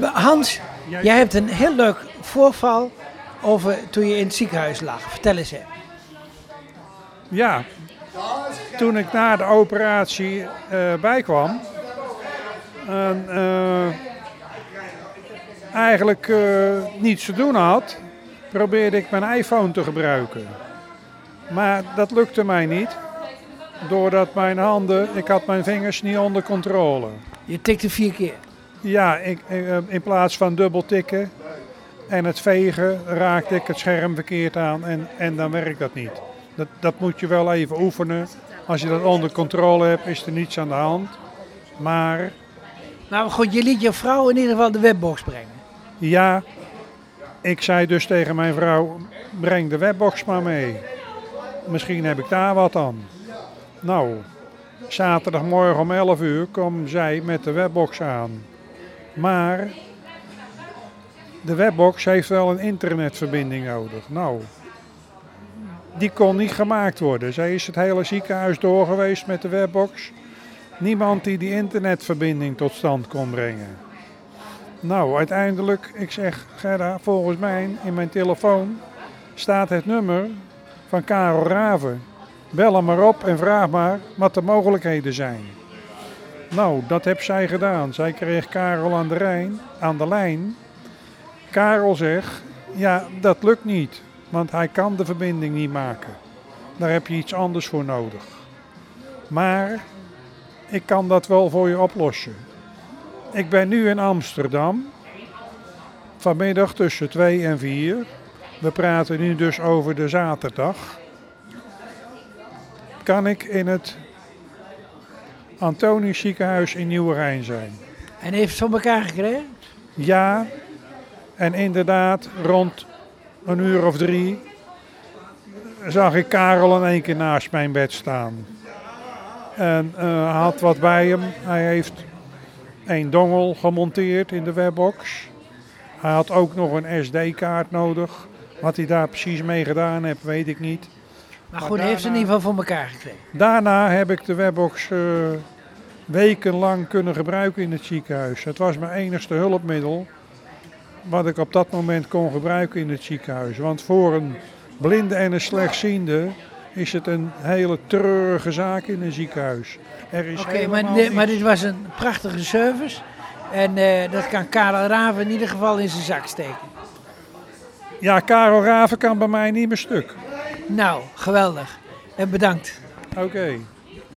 Hans, jij hebt een heel leuk voorval over toen je in het ziekenhuis lag. Vertel eens. Hè. Ja, toen ik na de operatie eh, bijkwam, en, eh, eigenlijk eh, niets te doen had, probeerde ik mijn iPhone te gebruiken. Maar dat lukte mij niet, doordat mijn handen, ik had mijn vingers niet onder controle. Je tikte vier keer. Ja, ik, eh, in plaats van dubbel tikken en het vegen raakte ik het scherm verkeerd aan en, en dan werkt dat niet. Dat, dat moet je wel even oefenen. Als je dat onder controle hebt, is er niets aan de hand. Maar Nou goed, je liet je vrouw in ieder geval de webbox brengen. ja, ik zei dus tegen mijn vrouw, breng de webbox maar mee. Misschien heb ik daar wat aan. Nou, zaterdagmorgen om 11 uur kwam zij met de webbox aan. Maar de webbox heeft wel een internetverbinding nodig. Nou, die kon niet gemaakt worden. Zij is het hele ziekenhuis door geweest met de webbox. Niemand die die internetverbinding tot stand kon brengen. Nou, uiteindelijk, ik zeg, Gerda, volgens mij in mijn telefoon staat het nummer van Karel Raven. Bel hem maar op en vraag maar wat de mogelijkheden zijn. Nou, dat heb zij gedaan. Zij kreeg Karel aan de, aan de lijn. Karel zegt, ja, dat lukt niet, want hij kan de verbinding niet maken. Daar heb je iets anders voor nodig. Maar ik kan dat wel voor je oplossen. Ik ben nu in Amsterdam. Vanmiddag tussen 2 en 4. We praten nu dus over de zaterdag. Kan ik in het Antonius ziekenhuis in Nieuwegein zijn? En heeft ze van elkaar gekregen? Ja, en inderdaad, rond een uur of drie zag ik Karel in één keer naast mijn bed staan. En hij had wat bij hem. Hij heeft een dongel gemonteerd in de webbox. Hij had ook nog een SD-kaart nodig. Wat hij daar precies mee gedaan heeft, weet ik niet. Maar Maar goed, heeft ze in ieder geval voor elkaar gekregen. Daarna heb ik de webbox eh, wekenlang kunnen gebruiken in het ziekenhuis. Het was mijn enigste hulpmiddel wat ik op dat moment kon gebruiken in het ziekenhuis. Want voor een blinde en een slechtziende is het een hele treurige zaak in een ziekenhuis. Is Oké, maar, maar dit was een prachtige service. En eh, dat kan Karel Raven in ieder geval in zijn zak steken. Ja, Karel Raven kan bij mij niet meer stuk. Nou, geweldig. En bedankt. Oké.